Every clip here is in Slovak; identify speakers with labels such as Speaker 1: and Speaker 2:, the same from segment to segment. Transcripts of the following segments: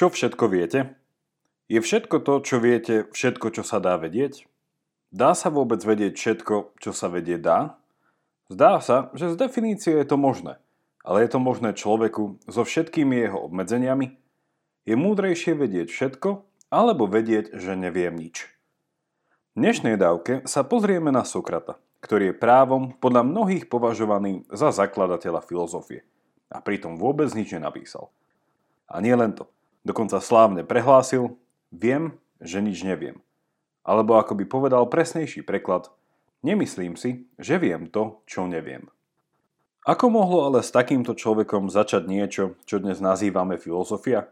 Speaker 1: Čo všetko viete? Je všetko to, čo viete, všetko, čo sa dá vedieť? Dá sa vôbec vedieť všetko, čo sa vedieť dá? Zdá sa, že z definície je to možné, ale je to možné človeku so všetkými jeho obmedzeniami? Je múdrejšie vedieť všetko, alebo vedieť, že neviem nič? V dnešnej dávke sa pozrieme na Sokrata, ktorý je právom podľa mnohých považovaný za zakladateľa filozofie a pritom vôbec nič nenapísal. A nie len to – Dokonca slávne prehlásil, viem, že nič neviem. Alebo ako by povedal presnejší preklad, nemyslím si, že viem to, čo neviem. Ako mohlo ale s takýmto človekom začať niečo, čo dnes nazývame filozofia?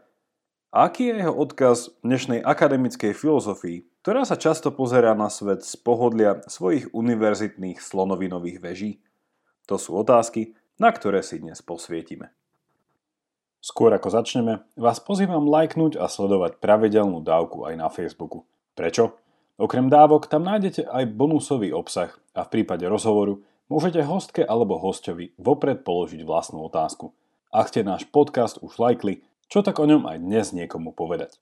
Speaker 1: A aký je jeho odkaz dnešnej akademickej filozofii, ktorá sa často pozerá na svet z pohodlia svojich univerzitných slonovinových veží? To sú otázky, na ktoré si dnes posvietime. Skôr ako začneme, vás pozývam lajknúť a sledovať pravidelnú dávku aj na Facebooku. Prečo? Okrem dávok tam nájdete aj bonusový obsah a v prípade rozhovoru môžete hostke alebo hostovi vopred položiť vlastnú otázku. Ak ste náš podcast už lajkli, čo tak o ňom aj dnes niekomu povedať.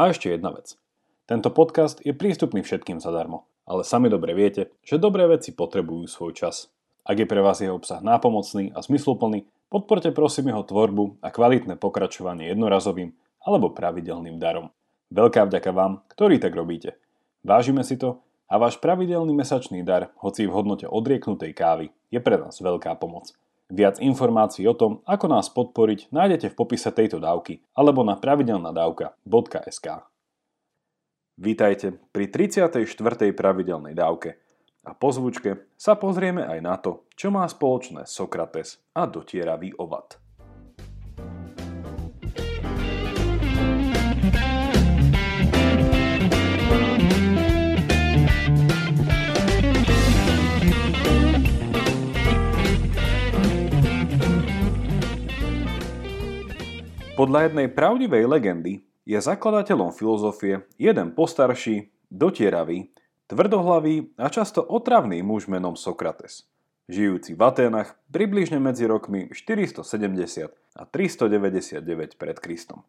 Speaker 1: A ešte jedna vec. Tento podcast je prístupný všetkým zadarmo, ale sami dobre viete, že dobré veci potrebujú svoj čas. Ak je pre vás jeho obsah nápomocný a zmysluplný, Podporte prosím jeho tvorbu a kvalitné pokračovanie jednorazovým alebo pravidelným darom. Veľká vďaka vám, ktorí tak robíte. Vážime si to a váš pravidelný mesačný dar, hoci v hodnote odrieknutej kávy, je pre nás veľká pomoc. Viac informácií o tom, ako nás podporiť, nájdete v popise tejto dávky alebo na pravidelnadavka.sk. Vítajte pri 34. pravidelnej dávke – a po zvučke sa pozrieme aj na to, čo má spoločné Sokrates a dotieravý ovad. Podľa jednej pravdivej legendy je zakladateľom filozofie jeden postarší, dotieravý, Tvrdohlavý a často otravný muž menom Sokrates, žijúci v Aténach približne medzi rokmi 470 a 399 pred Kristom.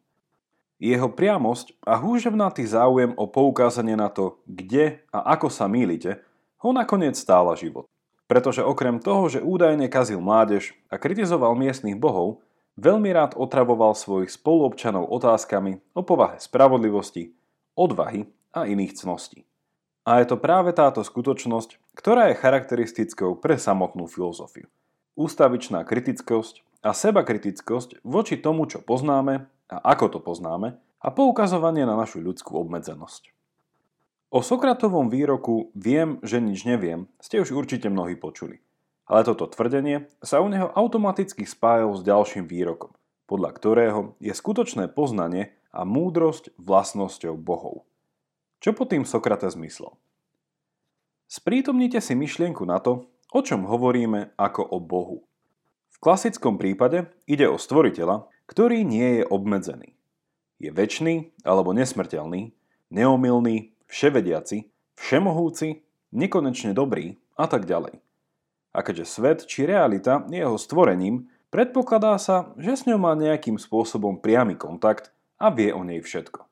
Speaker 1: Jeho priamosť a húževnatý záujem o poukázanie na to, kde a ako sa mýlite, ho nakoniec stála život. Pretože okrem toho, že údajne kazil mládež a kritizoval miestnych bohov, veľmi rád otravoval svojich spoluobčanov otázkami o povahe spravodlivosti, odvahy a iných cností. A je to práve táto skutočnosť, ktorá je charakteristickou pre samotnú filozofiu. Ústavičná kritickosť a sebakritickosť voči tomu, čo poznáme a ako to poznáme a poukazovanie na našu ľudskú obmedzenosť. O Sokratovom výroku viem, že nič neviem ste už určite mnohí počuli. Ale toto tvrdenie sa u neho automaticky spájalo s ďalším výrokom, podľa ktorého je skutočné poznanie a múdrosť vlastnosťou bohov. Čo pod tým Sokrates myslel? Sprítomnite si myšlienku na to, o čom hovoríme ako o Bohu. V klasickom prípade ide o stvoriteľa, ktorý nie je obmedzený. Je väčší alebo nesmrteľný, neomilný, vševediaci, všemohúci, nekonečne dobrý a tak ďalej. A keďže svet či realita je jeho stvorením, predpokladá sa, že s ňou má nejakým spôsobom priamy kontakt a vie o nej všetko.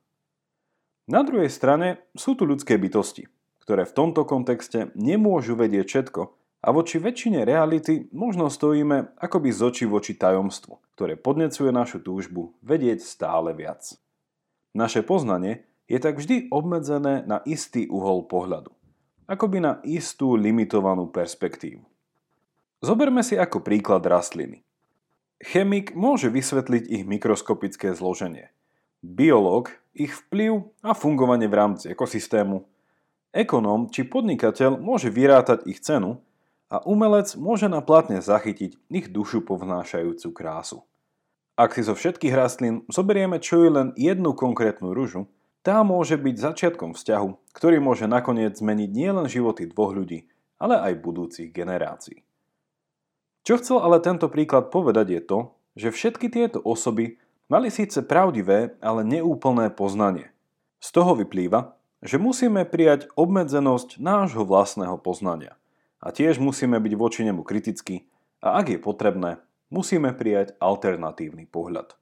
Speaker 1: Na druhej strane sú tu ľudské bytosti, ktoré v tomto kontexte nemôžu vedieť všetko a voči väčšine reality možno stojíme akoby z očí voči tajomstvu, ktoré podnecuje našu túžbu vedieť stále viac. Naše poznanie je tak vždy obmedzené na istý uhol pohľadu, akoby na istú limitovanú perspektívu. Zoberme si ako príklad rastliny. Chemik môže vysvetliť ich mikroskopické zloženie – biológ, ich vplyv a fungovanie v rámci ekosystému, ekonóm či podnikateľ môže vyrátať ich cenu a umelec môže na platne zachytiť ich dušu povnášajúcu krásu. Ak si zo všetkých rastlín zoberieme čo je len jednu konkrétnu rúžu, tá môže byť začiatkom vzťahu, ktorý môže nakoniec zmeniť nielen životy dvoch ľudí, ale aj budúcich generácií. Čo chcel ale tento príklad povedať je to, že všetky tieto osoby Mali síce pravdivé, ale neúplné poznanie. Z toho vyplýva, že musíme prijať obmedzenosť nášho vlastného poznania. A tiež musíme byť voči nemu kritickí a ak je potrebné, musíme prijať alternatívny pohľad.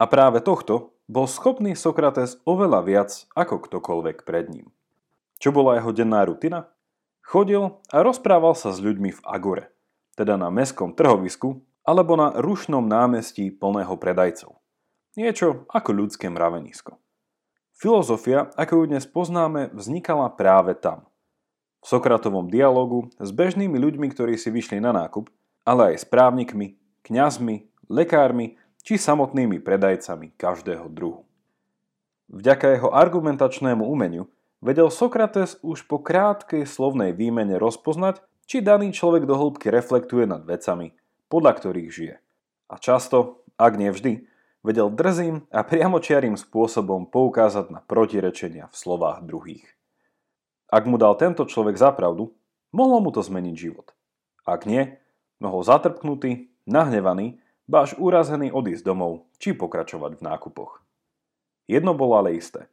Speaker 1: A práve tohto bol schopný Sokrates oveľa viac ako ktokoľvek pred ním. Čo bola jeho denná rutina? Chodil a rozprával sa s ľuďmi v Agore, teda na mestskom trhovisku alebo na rušnom námestí plného predajcov. Niečo ako ľudské mravenisko. Filozofia, ako ju dnes poznáme, vznikala práve tam. V Sokratovom dialogu s bežnými ľuďmi, ktorí si vyšli na nákup, ale aj s právnikmi, kňazmi, lekármi či samotnými predajcami každého druhu. Vďaka jeho argumentačnému umeniu vedel Sokrates už po krátkej slovnej výmene rozpoznať, či daný človek do hĺbky reflektuje nad vecami, podľa ktorých žije. A často, ak nie vždy, vedel drzým a priamočiarým spôsobom poukázať na protirečenia v slovách druhých. Ak mu dal tento človek zapravdu, mohlo mu to zmeniť život. Ak nie, mohol zatrpknutý, nahnevaný, báš urazený odísť domov či pokračovať v nákupoch. Jedno bolo ale isté.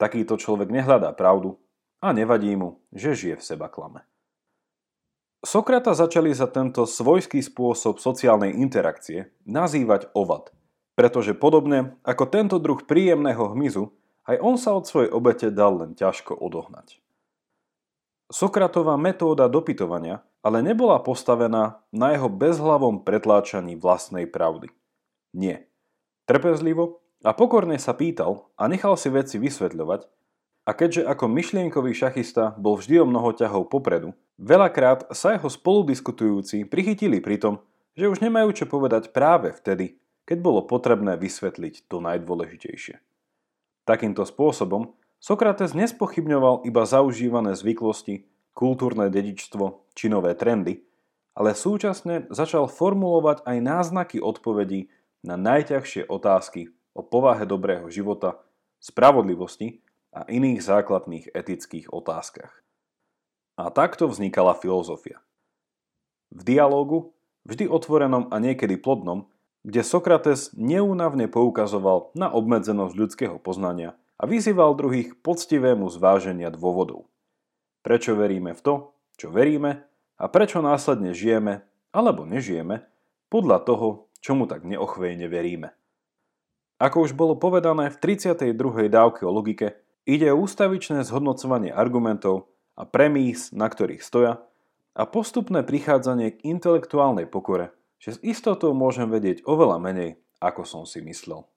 Speaker 1: Takýto človek nehľadá pravdu a nevadí mu, že žije v seba klame. Sokrata začali za tento svojský spôsob sociálnej interakcie nazývať ovad, pretože podobne ako tento druh príjemného hmyzu, aj on sa od svojej obete dal len ťažko odohnať. Sokratová metóda dopytovania ale nebola postavená na jeho bezhlavom pretláčaní vlastnej pravdy. Nie. Trpezlivo a pokorne sa pýtal a nechal si veci vysvetľovať a keďže ako myšlienkový šachista bol vždy o mnoho ťahov popredu, veľakrát sa jeho spoludiskutujúci prichytili pri tom, že už nemajú čo povedať práve vtedy, keď bolo potrebné vysvetliť to najdôležitejšie. Takýmto spôsobom Sokrates nespochybňoval iba zaužívané zvyklosti, kultúrne dedičstvo či nové trendy, ale súčasne začal formulovať aj náznaky odpovedí na najťažšie otázky o povahe dobrého života, spravodlivosti a iných základných etických otázkach. A takto vznikala filozofia. V dialógu, vždy otvorenom a niekedy plodnom, kde Sokrates neúnavne poukazoval na obmedzenosť ľudského poznania a vyzýval druhých poctivému zváženia dôvodov. Prečo veríme v to, čo veríme a prečo následne žijeme alebo nežijeme podľa toho, čomu tak neochvejne veríme. Ako už bolo povedané v 32. dávke o logike, ide o ústavičné zhodnocovanie argumentov a premís, na ktorých stoja, a postupné prichádzanie k intelektuálnej pokore, že s istotou môžem vedieť oveľa menej, ako som si myslel.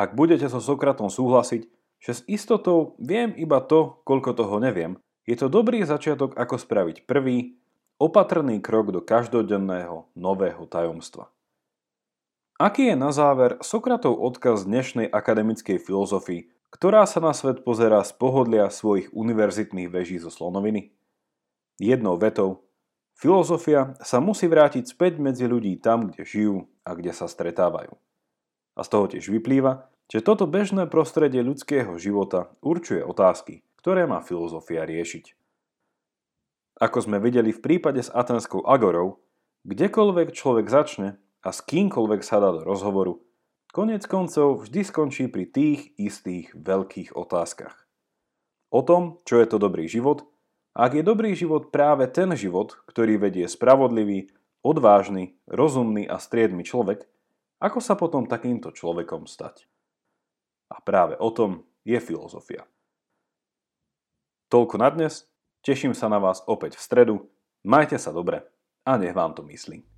Speaker 1: Ak budete so Sokratom súhlasiť, že s istotou viem iba to, koľko toho neviem, je to dobrý začiatok, ako spraviť prvý, opatrný krok do každodenného nového tajomstva. Aký je na záver Sokratov odkaz dnešnej akademickej filozofii, ktorá sa na svet pozerá z pohodlia svojich univerzitných veží zo slonoviny? Jednou vetou, filozofia sa musí vrátiť späť medzi ľudí tam, kde žijú a kde sa stretávajú. A z toho tiež vyplýva, že toto bežné prostredie ľudského života určuje otázky, ktoré má filozofia riešiť. Ako sme videli v prípade s atenskou agorou, kdekoľvek človek začne a s kýmkoľvek sa dá do rozhovoru, konec koncov vždy skončí pri tých istých veľkých otázkach. O tom, čo je to dobrý život, ak je dobrý život práve ten život, ktorý vedie spravodlivý, odvážny, rozumný a striedmy človek, ako sa potom takýmto človekom stať? A práve o tom je filozofia. Toľko na dnes, teším sa na vás opäť v stredu, majte sa dobre a nech vám to myslí.